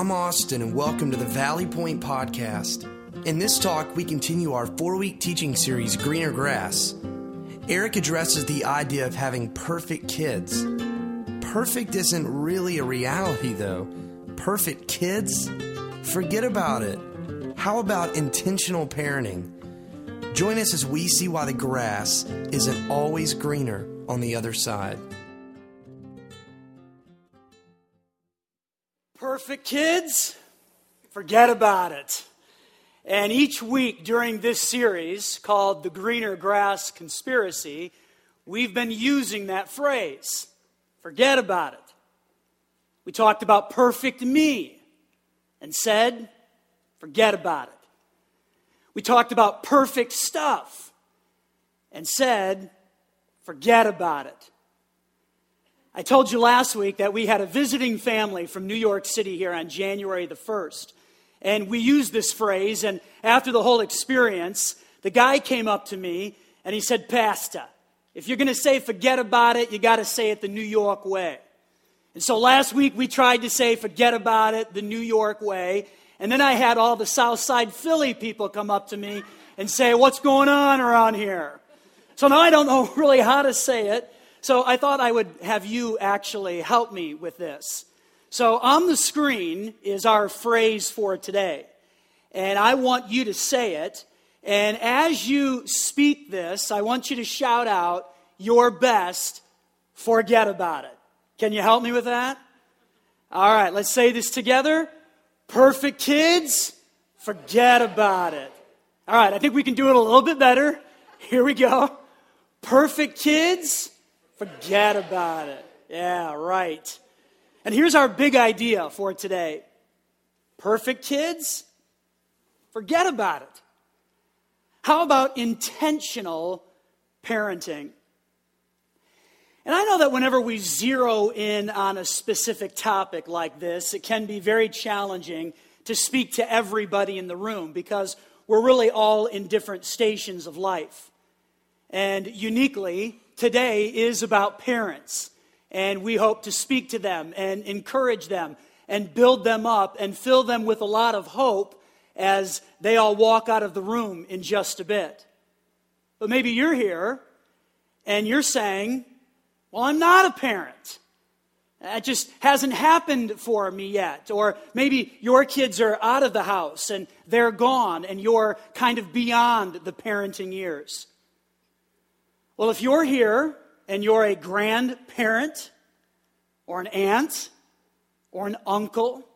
I'm Austin, and welcome to the Valley Point Podcast. In this talk, we continue our four week teaching series, Greener Grass. Eric addresses the idea of having perfect kids. Perfect isn't really a reality, though. Perfect kids? Forget about it. How about intentional parenting? Join us as we see why the grass isn't always greener on the other side. Perfect kids? Forget about it. And each week during this series called The Greener Grass Conspiracy, we've been using that phrase. Forget about it. We talked about perfect me and said, forget about it. We talked about perfect stuff and said, forget about it. I told you last week that we had a visiting family from New York City here on January the 1st. And we used this phrase, and after the whole experience, the guy came up to me and he said, Pastor, if you're going to say forget about it, you got to say it the New York way. And so last week we tried to say forget about it the New York way. And then I had all the South Side Philly people come up to me and say, What's going on around here? So now I don't know really how to say it. So I thought I would have you actually help me with this. So on the screen is our phrase for today. And I want you to say it. And as you speak this, I want you to shout out your best, forget about it. Can you help me with that? All right, let's say this together. Perfect kids, forget about it. All right, I think we can do it a little bit better. Here we go. Perfect kids, forget about it. Yeah, right. And here's our big idea for today perfect kids, forget about it. How about intentional parenting? And I know that whenever we zero in on a specific topic like this, it can be very challenging to speak to everybody in the room because we're really all in different stations of life. And uniquely, today is about parents. And we hope to speak to them and encourage them and build them up and fill them with a lot of hope as they all walk out of the room in just a bit. But maybe you're here and you're saying, well, I'm not a parent. That just hasn't happened for me yet. Or maybe your kids are out of the house and they're gone and you're kind of beyond the parenting years. Well, if you're here and you're a grandparent or an aunt or an uncle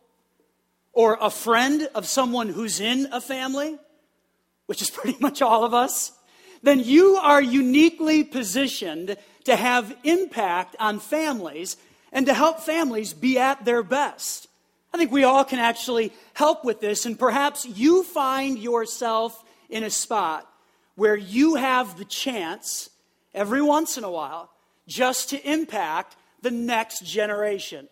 or a friend of someone who's in a family, which is pretty much all of us, then you are uniquely positioned to have impact on families and to help families be at their best. I think we all can actually help with this, and perhaps you find yourself in a spot where you have the chance every once in a while just to impact the next generation.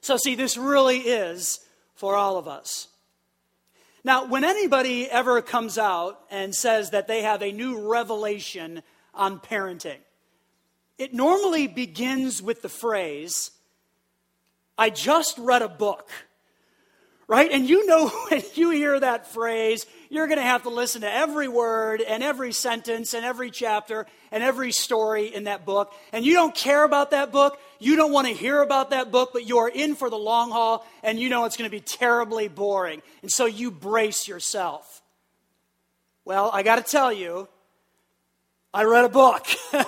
So, see, this really is for all of us. Now, when anybody ever comes out and says that they have a new revelation on parenting, it normally begins with the phrase, I just read a book. Right? And you know when you hear that phrase, you're going to have to listen to every word and every sentence and every chapter and every story in that book. And you don't care about that book. You don't want to hear about that book, but you're in for the long haul and you know it's going to be terribly boring. And so you brace yourself. Well, I got to tell you, I read a book.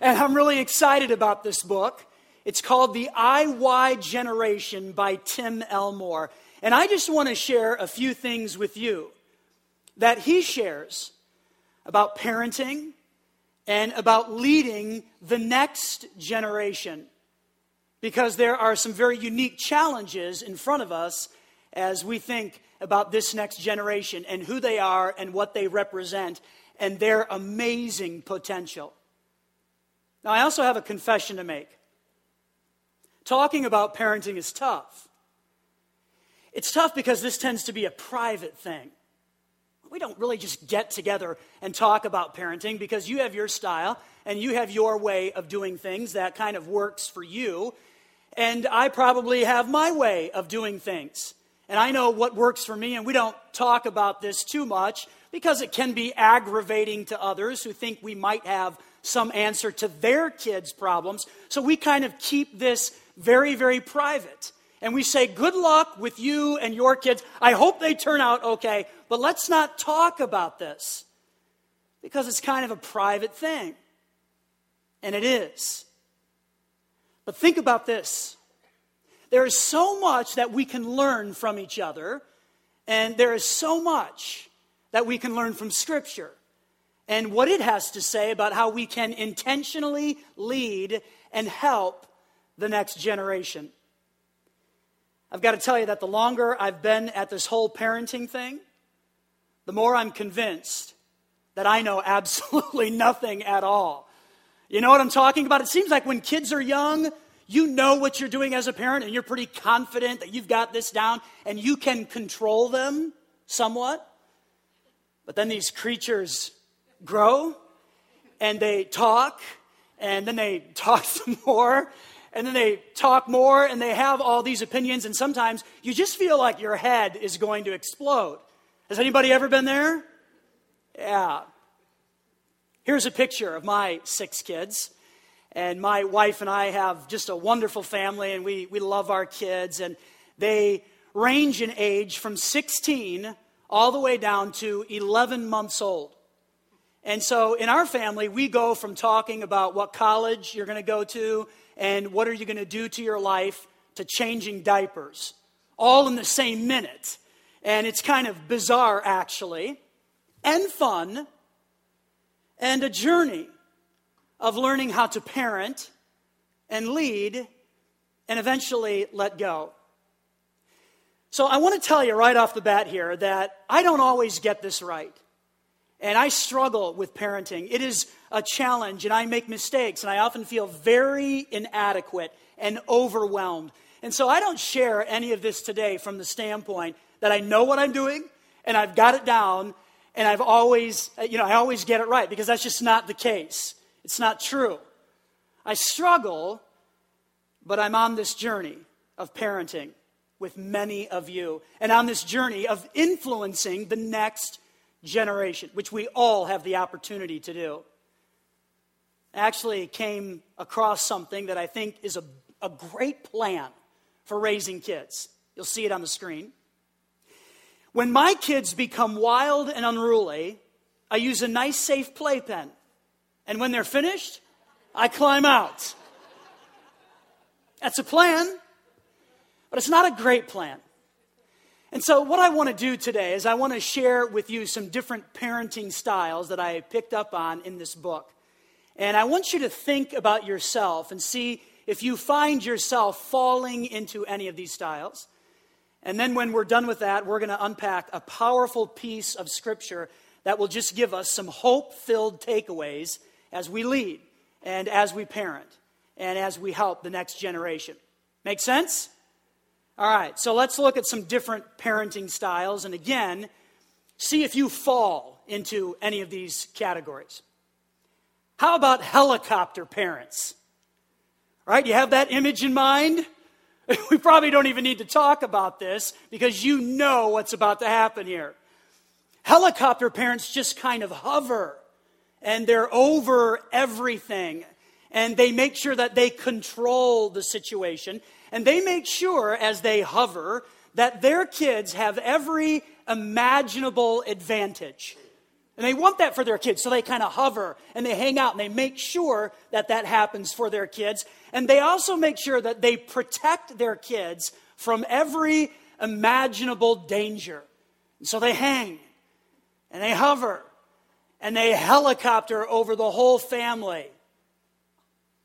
And I'm really excited about this book. It's called The IY Generation by Tim Elmore. And I just want to share a few things with you that he shares about parenting and about leading the next generation. Because there are some very unique challenges in front of us as we think about this next generation and who they are and what they represent and their amazing potential. Now, I also have a confession to make. Talking about parenting is tough. It's tough because this tends to be a private thing. We don't really just get together and talk about parenting because you have your style and you have your way of doing things that kind of works for you. And I probably have my way of doing things. and I know what works for me, and we don't talk about this too much because it can be aggravating to others who think we might have some answer to their kids' problems. So we kind of keep this very, very private. And we say, Good luck with you and your kids. I hope they turn out okay, but let's not talk about this because it's kind of a private thing. And it is. But think about this there is so much that we can learn from each other, and there is so much that we can learn from Scripture and what it has to say about how we can intentionally lead and help the next generation. I've got to tell you that the longer I've been at this whole parenting thing, the more I'm convinced that I know absolutely nothing at all. You know what I'm talking about? It seems like when kids are young, you know what you're doing as a parent and you're pretty confident that you've got this down and you can control them somewhat. But then these creatures grow and they talk and then they talk some more and then they talk more and they have all these opinions and sometimes you just feel like your head is going to explode. Has anybody ever been there? Yeah. Here's a picture of my six kids. And my wife and I have just a wonderful family, and we, we love our kids. And they range in age from 16 all the way down to 11 months old. And so in our family, we go from talking about what college you're going to go to and what are you going to do to your life to changing diapers, all in the same minute. And it's kind of bizarre, actually, and fun, and a journey of learning how to parent and lead and eventually let go. So I want to tell you right off the bat here that I don't always get this right. And I struggle with parenting. It is a challenge, and I make mistakes, and I often feel very inadequate and overwhelmed. And so I don't share any of this today from the standpoint that I know what I'm doing and I've got it down and I've always, uh, you know, I always get it right because that's just not the case. It's not true. I struggle, but I'm on this journey of parenting with many of you and on this journey of influencing the next generation, which we all have the opportunity to do. Actually came across something that I think is a, a great plan for raising kids. You'll see it on the screen. When my kids become wild and unruly, I use a nice, safe playpen. And when they're finished, I climb out. That's a plan, but it's not a great plan. And so, what I want to do today is I want to share with you some different parenting styles that I picked up on in this book. And I want you to think about yourself and see if you find yourself falling into any of these styles. And then, when we're done with that, we're going to unpack a powerful piece of scripture that will just give us some hope filled takeaways as we lead and as we parent and as we help the next generation. Make sense? All right, so let's look at some different parenting styles and again, see if you fall into any of these categories. How about helicopter parents? Right? You have that image in mind? We probably don't even need to talk about this because you know what's about to happen here. Helicopter parents just kind of hover and they're over everything and they make sure that they control the situation and they make sure, as they hover, that their kids have every imaginable advantage. And they want that for their kids, so they kind of hover and they hang out and they make sure that that happens for their kids. And they also make sure that they protect their kids from every imaginable danger. And so they hang and they hover and they helicopter over the whole family.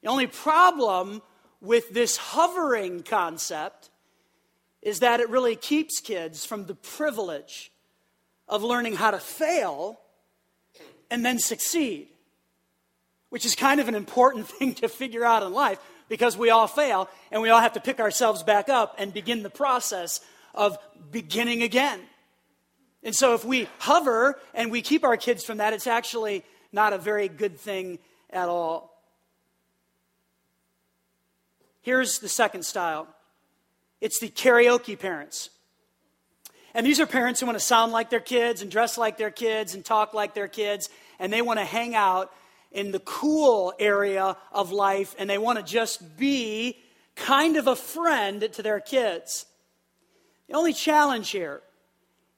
The only problem with this hovering concept is that it really keeps kids from the privilege of learning how to fail and then succeed, which is kind of an important thing to figure out in life because we all fail and we all have to pick ourselves back up and begin the process of beginning again. And so if we hover and we keep our kids from that, it's actually not a very good thing at all. Here's the second style it's the karaoke parents. And these are parents who want to sound like their kids and dress like their kids and talk like their kids, and they want to hang out in the cool area of life and they want to just be kind of a friend to their kids. The only challenge here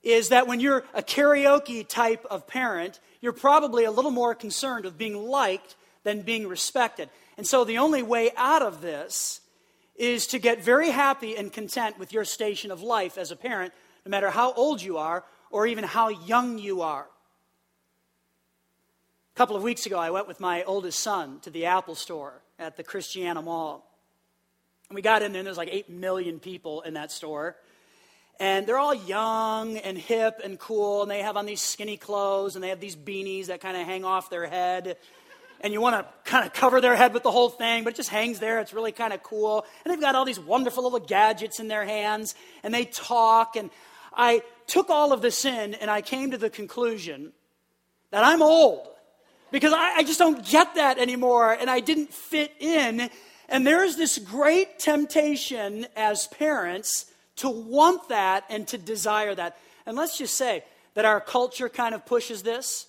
is that when you're a karaoke type of parent, you're probably a little more concerned with being liked than being respected. And so the only way out of this is to get very happy and content with your station of life as a parent no matter how old you are or even how young you are. A couple of weeks ago, I went with my oldest son to the Apple store at the Christiana Mall. And we got in there, and there's like 8 million people in that store. And they're all young and hip and cool, and they have on these skinny clothes, and they have these beanies that kind of hang off their head. And you want to kind of cover their head with the whole thing, but it just hangs there. It's really kind of cool. And they've got all these wonderful little gadgets in their hands, and they talk. And I took all of this in and I came to the conclusion that I'm old because I, I, just don't get that anymore and I didn't fit in. And there's this great temptation as parents to want that and to desire that. And let's just say that our culture kind of pushes this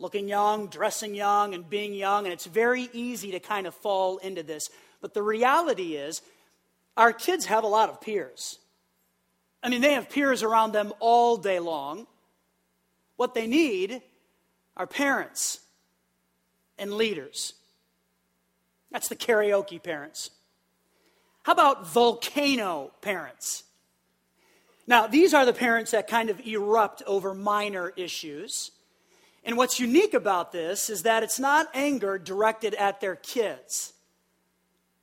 looking young, dressing young, and being young, and it's very easy to kind of fall into this. But the reality is, our kids have a lot of peers. I mean, they have peers around them all day long. What they need are parents and leaders. That's the karaoke parents. How about volcano parents? Now, these are the parents that kind of erupt over minor issues. And what's unique about this is that it's not anger directed at their kids.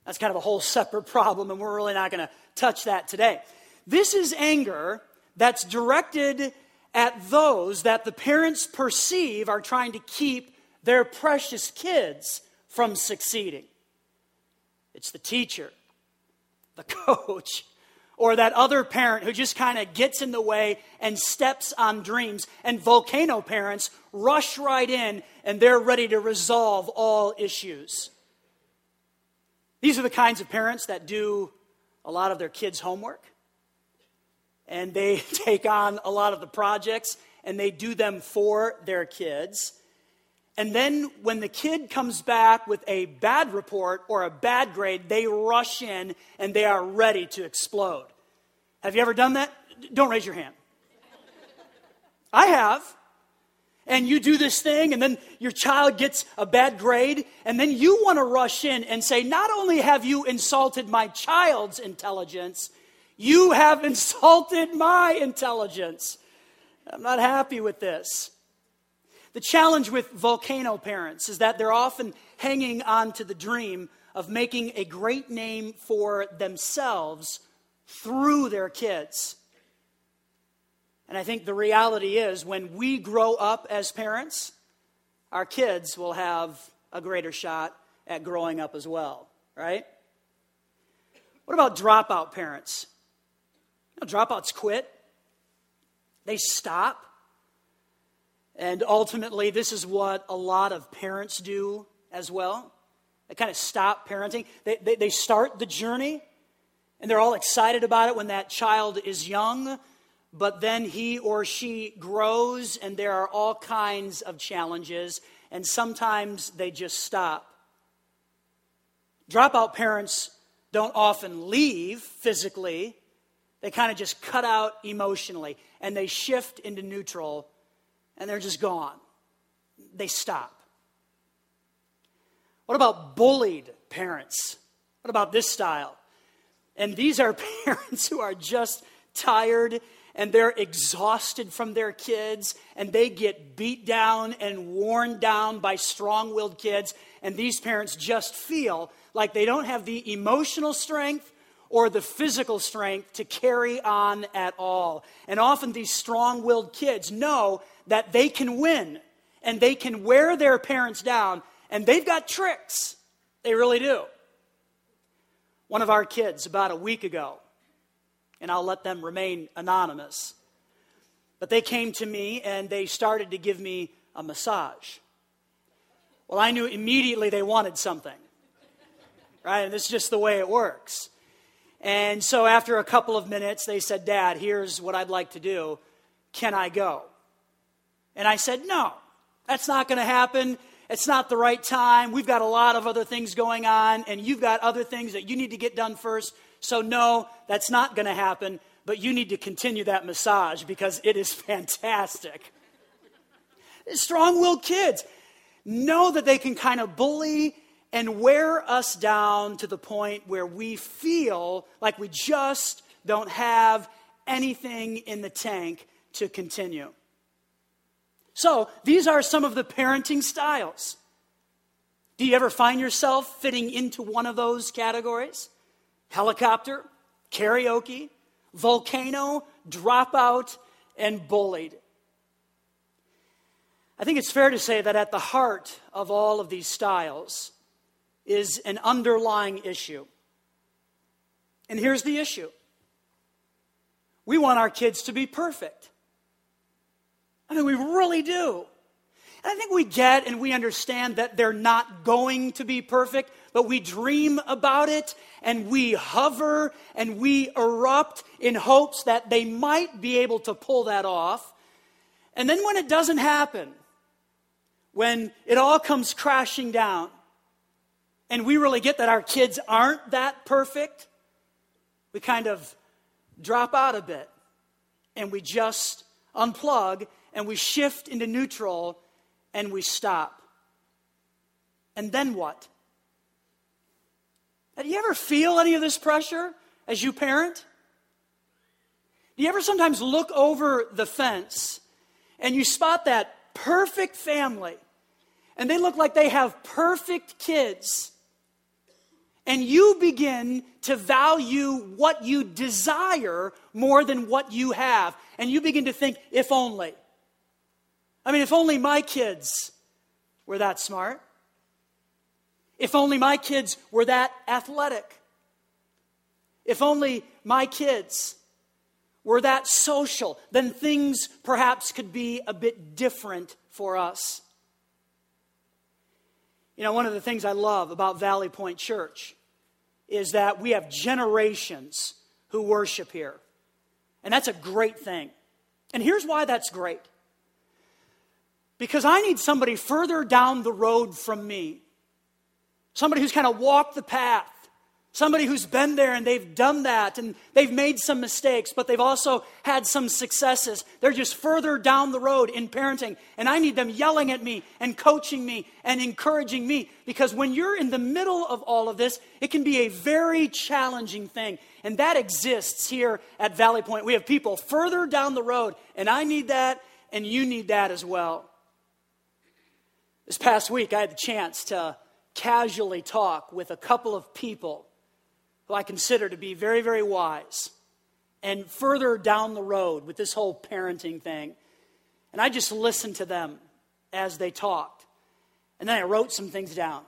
That's kind of a whole separate problem, and we're really not going to touch that today. This is anger that's directed at those that the parents perceive are trying to keep their precious kids from succeeding. It's the teacher, the coach, or that other parent who just kind of gets in the way and steps on dreams. And volcano parents rush right in and they're ready to resolve all issues. These are the kinds of parents that do a lot of their kids' homework and they take on a lot of the projects and they do them for their kids. And then when the kid comes back with a bad report or a bad grade, they rush in and they are ready to explode. Have you ever done that? Don't raise your hand. I have. And you do this thing, and then your child gets a bad grade, and then you want to rush in and say, Not only have you insulted my child's intelligence, you have insulted my intelligence. I'm not happy with this. The challenge with volcano parents is that they're often hanging on to the dream of making a great name for themselves through their kids. And I think the reality is when we grow up as parents, our kids will have a greater shot at growing up as well, right? What about dropout parents? know, dropouts quit, they stop. And ultimately, this is what a lot of parents do as well. They kind of stop parenting. They, they, they start the journey, and they're all excited about it when that child is young, but then he or she grows, and there are all kinds of challenges, and sometimes they just stop. Dropout parents don't often leave physically, they kind of just cut out emotionally and they shift into neutral and they're just gone. They stop. What about bullied parents? What about this style? And these are parents who are just tired and they're exhausted from their kids and they get beat down and worn down by strong willed kids. And these parents just feel like they don't have the emotional strength or the physical strength to carry on at all. And often these strong willed kids know that they can win and they can wear their parents down, and they've got tricks. They really do. One of our kids, about a week ago, and I'll let them remain anonymous, but they came to me and they started to give me a massage. Well, I knew immediately they wanted something, right? And this is just the way it works. And so after a couple of minutes, they said, Dad, here's what I'd like to do. Can I go? And I said, No, that's not going to happen. It's not the right time. We've got a lot of other things going on, and you've got other things that you need to get done first. So, no, that's not going to happen, but you need to continue that massage because it is fantastic. Strong willed kids know that they can kind of bully and wear us down to the point where we feel like we just don't have anything in the tank to continue. So, these are some of the parenting styles. Do you ever find yourself fitting into one of those categories? Helicopter, karaoke, volcano, dropout, and bullied. I think it's fair to say that at the heart of all of these styles is an underlying issue. And here's the issue we want our kids to be perfect. I mean, we really do. And I think we get and we understand that they're not going to be perfect, but we dream about it and we hover and we erupt in hopes that they might be able to pull that off. And then when it doesn't happen, when it all comes crashing down, and we really get that our kids aren't that perfect, we kind of drop out a bit and we just unplug and we shift into neutral and we stop. And then what? Do you ever feel any of this pressure as you parent? Do you ever sometimes look over the fence and you spot that perfect family and they look like they have perfect kids? and you begin to value what you desire more than what you have. And you begin to think, if only. I mean, if only my kids were that smart. If only my kids were that athletic. If only my kids were that social, then things perhaps could be a bit different for us. You know, one of the things I love about Valley Point Church is that we have generations who worship here. And that's a great thing. And here's why that's great because I need somebody further down the road from me, somebody who's kind of walked the path, Somebody who's been there and they've done that and they've made some mistakes, but they've also had some successes. They're just further down the road in parenting. And I need them yelling at me and coaching me and encouraging me because when you're in the middle of all of this, it can be a very challenging thing. And that exists here at Valley Point. We have people further down the road, and I need that, and you need that as well. This past week, I had the chance to casually talk with a couple of people who I consider to be very, very wise, and further down the road with this whole parenting thing. And I just listened to them as they talked. And then I wrote some things down.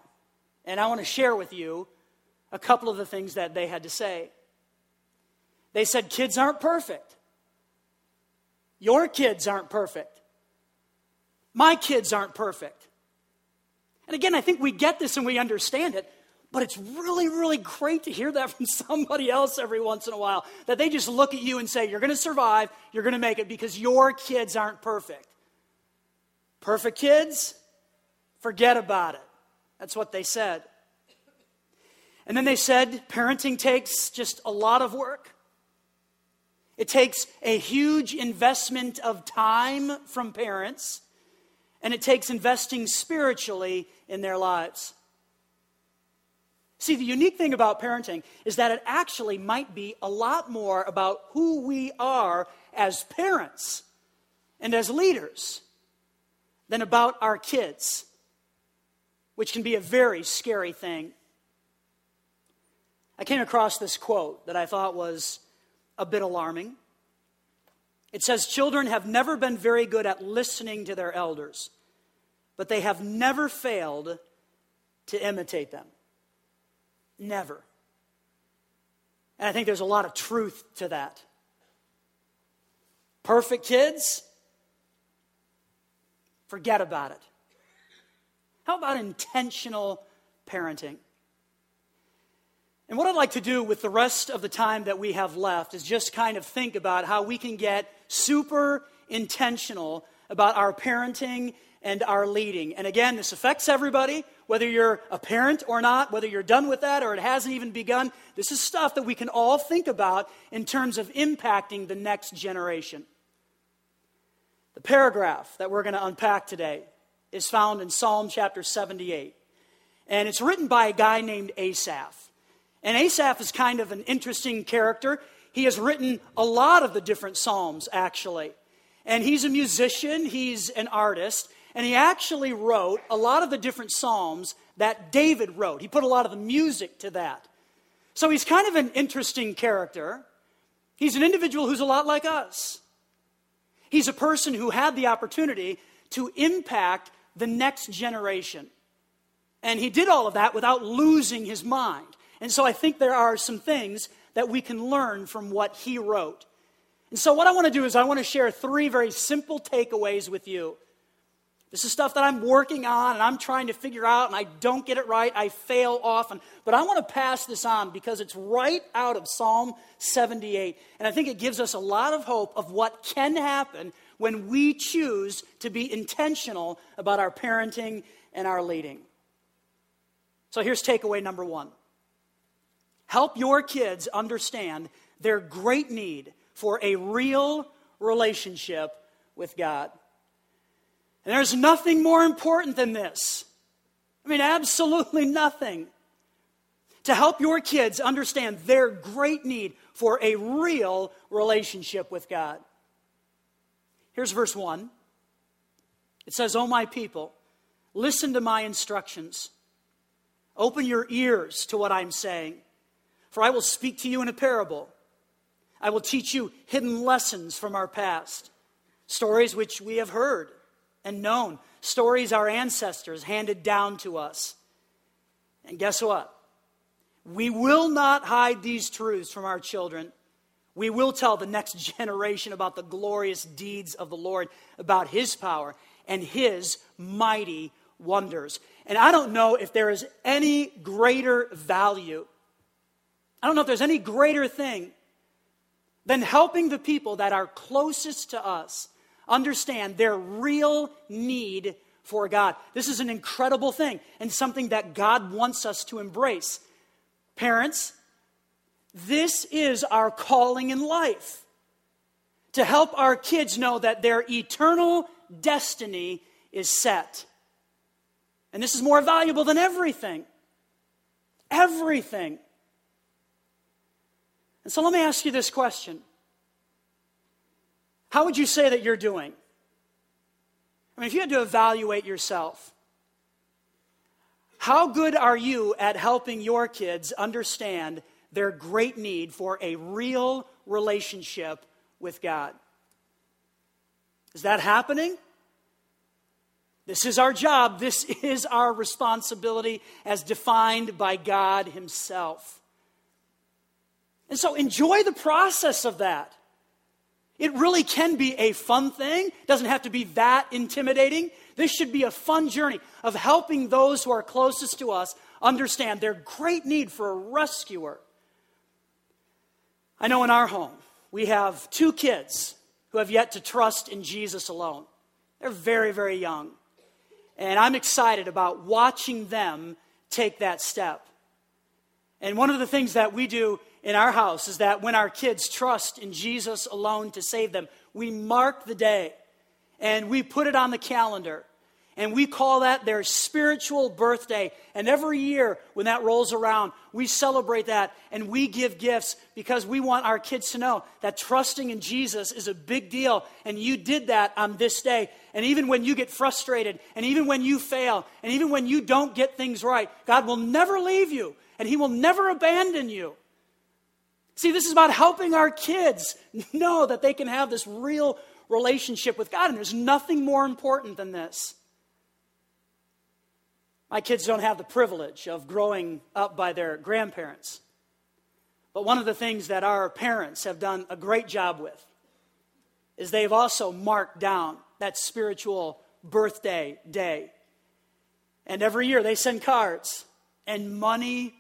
And I want to share with you a couple of the things that they had to say. They said, Kids aren't perfect. Your kids aren't perfect. My kids aren't perfect. And again, I think we get this and we understand it. But it's really, really great to hear that from somebody else every once in a while. That they just look at you and say, You're going to survive, you're going to make it because your kids aren't perfect. Perfect kids? Forget about it. That's what they said. And then they said, Parenting takes just a lot of work. It takes a huge investment of time from parents, and it takes investing spiritually in their lives. See, the unique thing about parenting is that it actually might be a lot more about who we are as parents and as leaders than about our kids, which can be a very scary thing. I came across this quote that I thought was a bit alarming. It says, Children have never been very good at listening to their elders, but they have never failed to imitate them. Never. And I think there's a lot of truth to that. Perfect kids? Forget about it. How about intentional parenting? And what I'd like to do with the rest of the time that we have left is just kind of think about how we can get super intentional about our parenting and our leading. And again, this affects everybody, whether you're a parent or not, whether you're done with that or it hasn't even begun. This is stuff that we can all think about in terms of impacting the next generation. The paragraph that we're going to unpack today is found in Psalm chapter 78. And it's written by a guy named Asaph. And Asaph is kind of an interesting character. He has written a lot of the different Psalms, actually. And he's a musician, he's an artist, and he actually wrote a lot of the different Psalms that David wrote. He put a lot of the music to that. So he's kind of an interesting character. He's an individual who's a lot like us. He's a person who had the opportunity to impact the next generation. And he did all of that without losing his mind. And so I think there are some things that we can learn from what he wrote. And so, what I want to do is, I want to share three very simple takeaways with you. This is stuff that I'm working on and I'm trying to figure out, and I don't get it right. I fail often. But I want to pass this on because it's right out of Psalm 78. And I think it gives us a lot of hope of what can happen when we choose to be intentional about our parenting and our leading. So here's takeaway number one help your kids understand their great need for a real relationship with God. And there's nothing more important than this. I mean, absolutely nothing. To help your kids understand their great need for a real relationship with God. Here's verse 1. It says, O my people, listen to my instructions. Open your ears to what I'm saying, for I will speak to you in a parable. I will teach you hidden lessons from our past, stories which we have heard and known, stories our ancestors handed down to us. And guess what? We will not hide these truths from our children. We will tell the next generation about the glorious deeds of the Lord, about his power and his mighty wonders. And I don't know if there is any greater value, I don't know if there's any greater thing than helping the people that are closest to us understand their real need for God. This is an incredible thing and something that God wants us to embrace. Parents, this is our calling in life to help our kids know that their eternal destiny is set. And this is more valuable than everything. Everything. And so let me ask you this question How would you say that you're doing? I mean, if you had to evaluate yourself, how good are you at helping your kids understand their great need for a real relationship with God? Is that happening? This is our job. This is our responsibility as defined by God Himself. And so enjoy the process of that. It really can be a fun thing. It doesn't have to be that intimidating. This should be a fun journey of helping those who are closest to us understand their great need for a rescuer. I know in our home, we have two kids who have yet to trust in Jesus alone. They're very, very young. And I'm excited about watching them take that step. And one of the things that we do in our house is that when our kids trust in Jesus alone to save them, we mark the day and we put it on the calendar. And we call that their spiritual birthday. And every year when that rolls around, we celebrate that and we give gifts because we want our kids to know that trusting in Jesus is a big deal. And you did that on this day. And even when you get frustrated, and even when you fail, and even when you don't get things right, God will never leave you and He will never abandon you. See, this is about helping our kids know that they can have this real relationship with God, and there's nothing more important than this. My kids don't have the privilege of growing up by their grandparents. But one of the things that our parents have done a great job with is they've also marked down that spiritual birthday day. And every year they send cards and money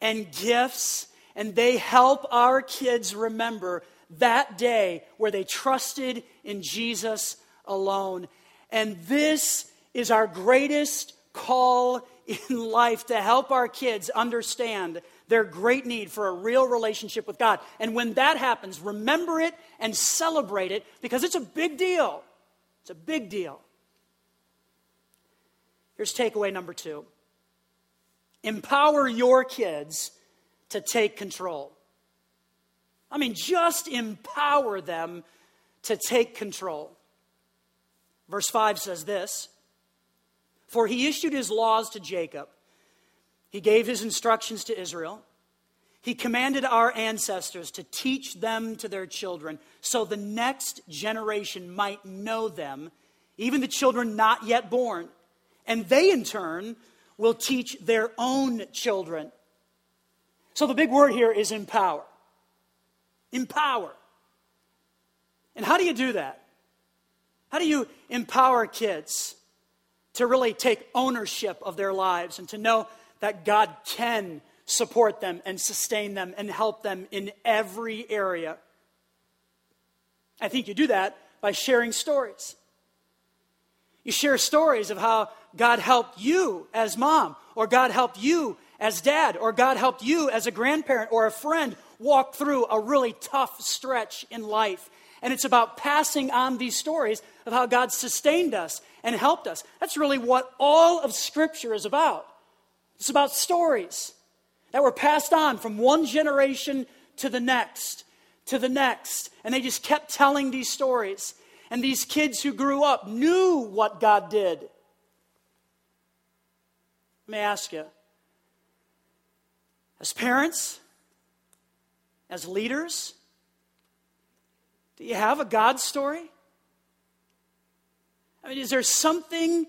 and gifts, and they help our kids remember that day where they trusted in Jesus alone. And this is our greatest call in life to help our kids understand their great need for a real relationship with God. And when that happens, remember it and celebrate it because it's a big deal. It's a big deal. Here's takeaway number two empower your kids to take control. I mean, just empower them to take control. Verse 5 says this For he issued his laws to Jacob, he gave his instructions to Israel. He commanded our ancestors to teach them to their children so the next generation might know them, even the children not yet born. And they, in turn, will teach their own children. So the big word here is empower. Empower. And how do you do that? How do you empower kids to really take ownership of their lives and to know that God can support them and sustain them and help them in every area? I think you do that by sharing stories. You share stories of how God helped you as mom, or God helped you as dad, or God helped you as a grandparent or a friend walk through a really tough stretch in life. And it's about passing on these stories of how God sustained us and helped us. That's really what all of Scripture is about. It's about stories that were passed on from one generation to the next, to the next. And they just kept telling these stories. And these kids who grew up knew what God did. Let me ask you as parents, as leaders, do you have a God story? I mean, is there something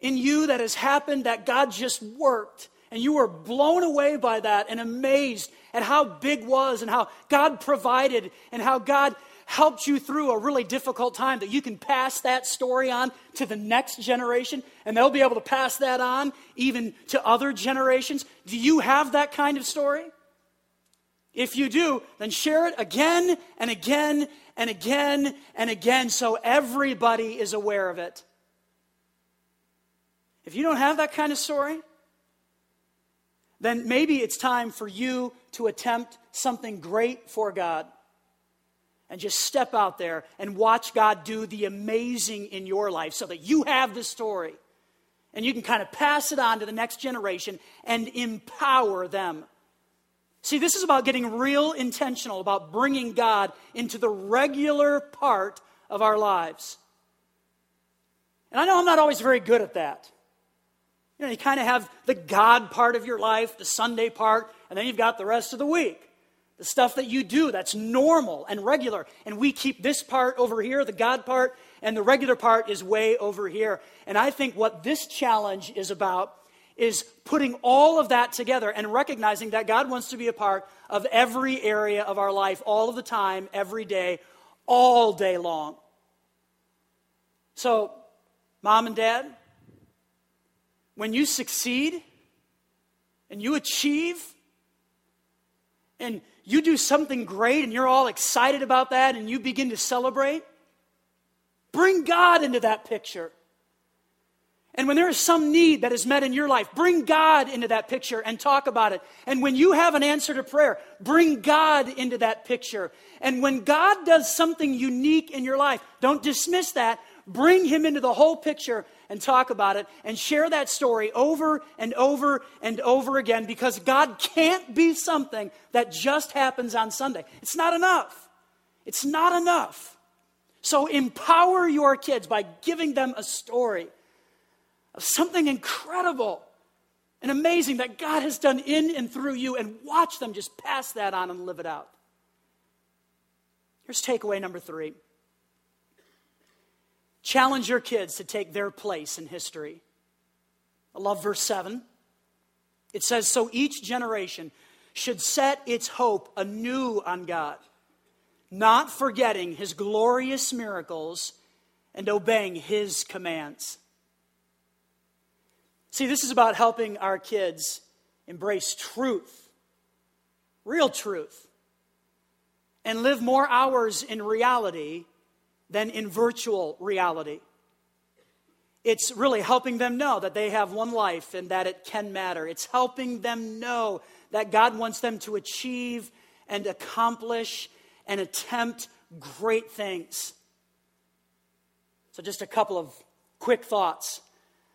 in you that has happened that God just worked and you were blown away by that and amazed at how big was and how God provided and how God helped you through a really difficult time, that you can pass that story on to the next generation and they'll be able to pass that on even to other generations? Do you have that kind of story? If you do, then share it again and again and again and again so everybody is aware of it. If you don't have that kind of story, then maybe it's time for you to attempt something great for God and just step out there and watch God do the amazing in your life so that you have the story and you can kind of pass it on to the next generation and empower them. See, this is about getting real intentional about bringing God into the regular part of our lives. And I know I'm not always very good at that. You know, you kind of have the God part of your life, the Sunday part, and then you've got the rest of the week the stuff that you do that's normal and regular. And we keep this part over here, the God part, and the regular part is way over here. And I think what this challenge is about is putting all of that together and recognizing that God wants to be a part of every area of our life all of the time, every day, all day long. So, mom and dad, when you succeed and you achieve and you do something great and you're all excited about that and you begin to celebrate, bring God into that picture. And when there is some need that is met in your life, bring God into that picture and talk about it. And when you have an answer to prayer, bring God into that picture. And when God does something unique in your life, don't dismiss that. Bring Him into the whole picture and talk about it and share that story over and over and over again because God can't be something that just happens on Sunday. It's not enough. It's not enough. So empower your kids by giving them a story of something incredible and amazing that God has done in and through you and watch them just pass that on and live it out. Here's takeaway number three. Challenge your kids to take their place in history. I love verse 7. It says, So each generation should set its hope anew on God, not forgetting his glorious miracles and obeying his commands. See, this is about helping our kids embrace truth real truth, and live more hours in reality than in virtual reality. It's really helping them know that they have one life and that it can matter. It's helping them know that God wants them to achieve and accomplish and attempt great things. So, just a couple of quick thoughts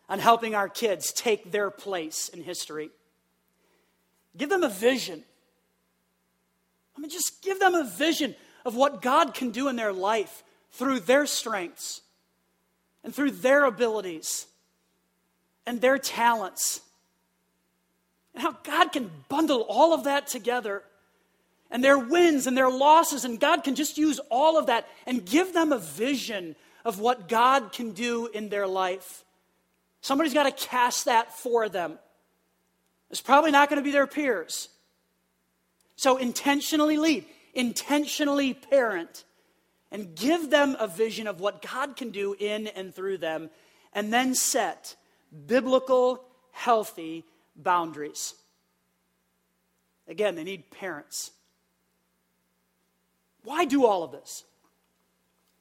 on helping our kids take their place in history. Give them a vision. I mean, just give them a vision of what God can do in their life through their strengths and through their abilities and their talents. And how God can bundle all of that together and their wins and their losses, and God can just use all of that and give them a vision of what God can do in their life. Somebody's got to cast that for them. It's probably not going to be their peers. So intentionally lead, intentionally parent, and give them a vision of what God can do in and through them, and then set biblical, healthy boundaries. Again, they need parents. Why do all of this?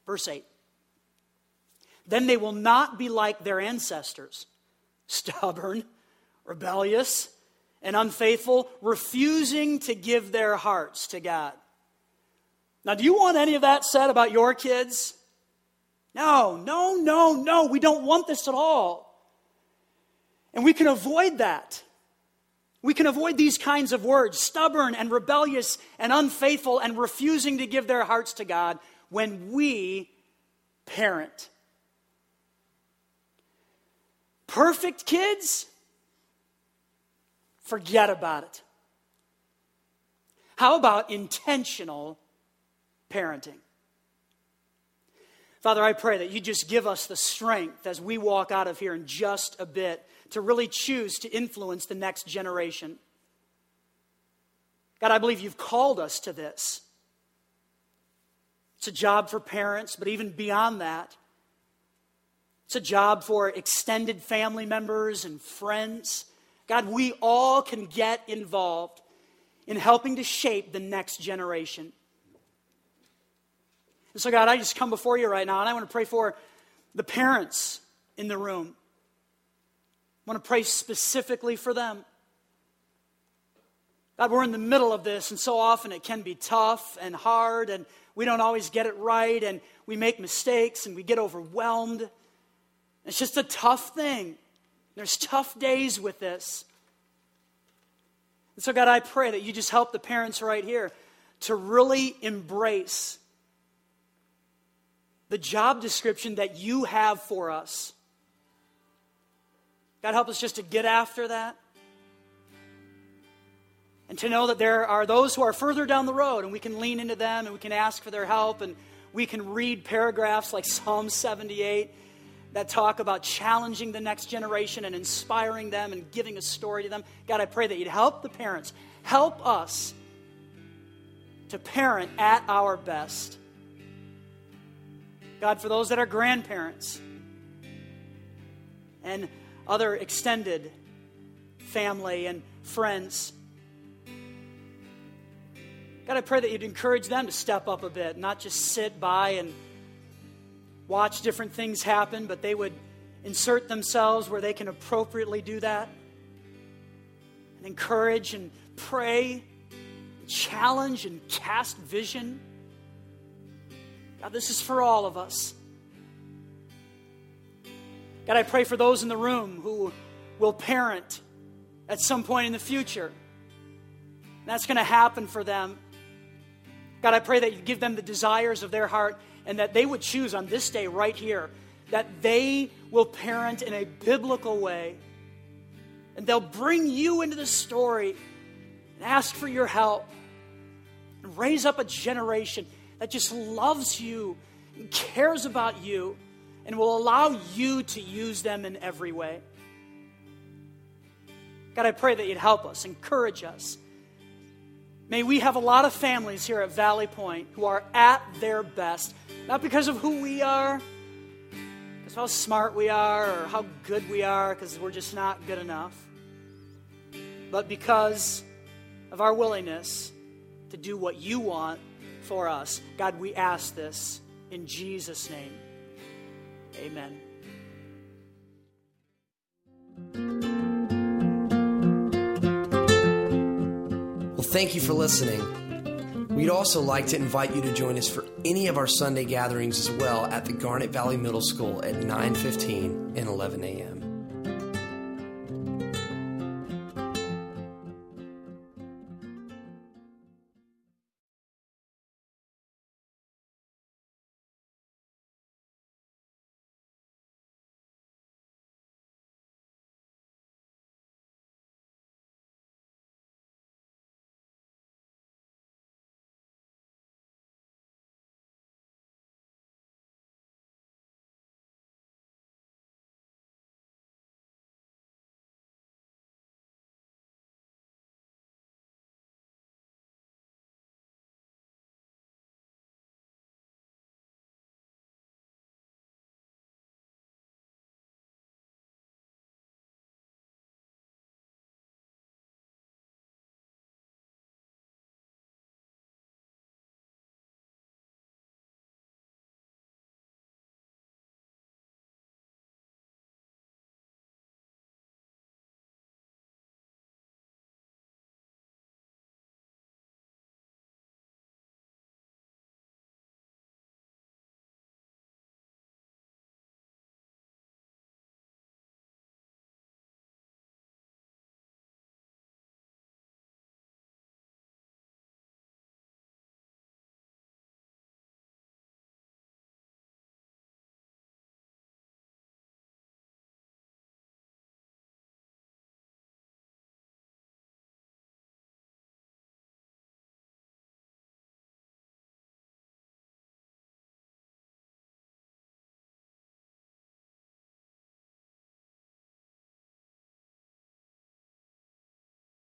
Verse 8 then they will not be like their ancestors, stubborn, rebellious, and unfaithful, refusing to give their hearts to God. Now, do you want any of that said about your kids? No, no, no, no. We don't want this at all. And we can avoid that. We can avoid these kinds of words stubborn and rebellious and unfaithful and refusing to give their hearts to God when we parent. Perfect kids? Forget about it. How about intentional parenting? Father, I pray that you just give us the strength as we walk out of here in just a bit to really choose to influence the next generation. God, I believe you've called us to this. It's a job for parents, but even beyond that, it's a job for extended family members and friends. God, we all can get involved in helping to shape the next generation. And so, God, I just come before you right now and I want to pray for the parents in the room. I want to pray specifically for them. God, we're in the middle of this, and so often it can be tough and hard, and we don't always get it right, and we make mistakes, and we get overwhelmed. It's just a tough thing. There's tough days with this. And so, God, I pray that you just help the parents right here to really embrace the job description that you have for us. God, help us just to get after that. And to know that there are those who are further down the road, and we can lean into them and we can ask for their help, and we can read paragraphs like Psalm 78 that talk about challenging the next generation and inspiring them and giving a story to them. God, I pray that you'd help the parents, help us to parent at our best. God, for those that are grandparents and other extended family and friends, God, I pray that you'd encourage them to step up a bit, not just sit by and watch different things happen, but they would insert themselves where they can appropriately do that and encourage and pray, challenge and cast vision. God, this is for all of us. God, I pray for those in the room who will parent at some point in the future. That's going to happen for them. God, I pray that you give them the desires of their heart and that they would choose on this day right here that they will parent in a biblical way. And they'll bring you into the story and ask for your help and raise up a generation that just loves you and cares about you and will allow you to use them in every way. God, I pray that you'd help us, encourage us. May we have a lot of families here at Valley Point who are at their best, not because of who we are, because how smart we are or how good we are, because we're just not good enough, but because of our willingness to do what you want for us. God, we ask this in Jesus' name. Amen. Well, thank you for listening. We'd also like to invite you to join us for any of our Sunday gatherings as well at the Garnet Valley Middle School at 9:15 and 11 a.m.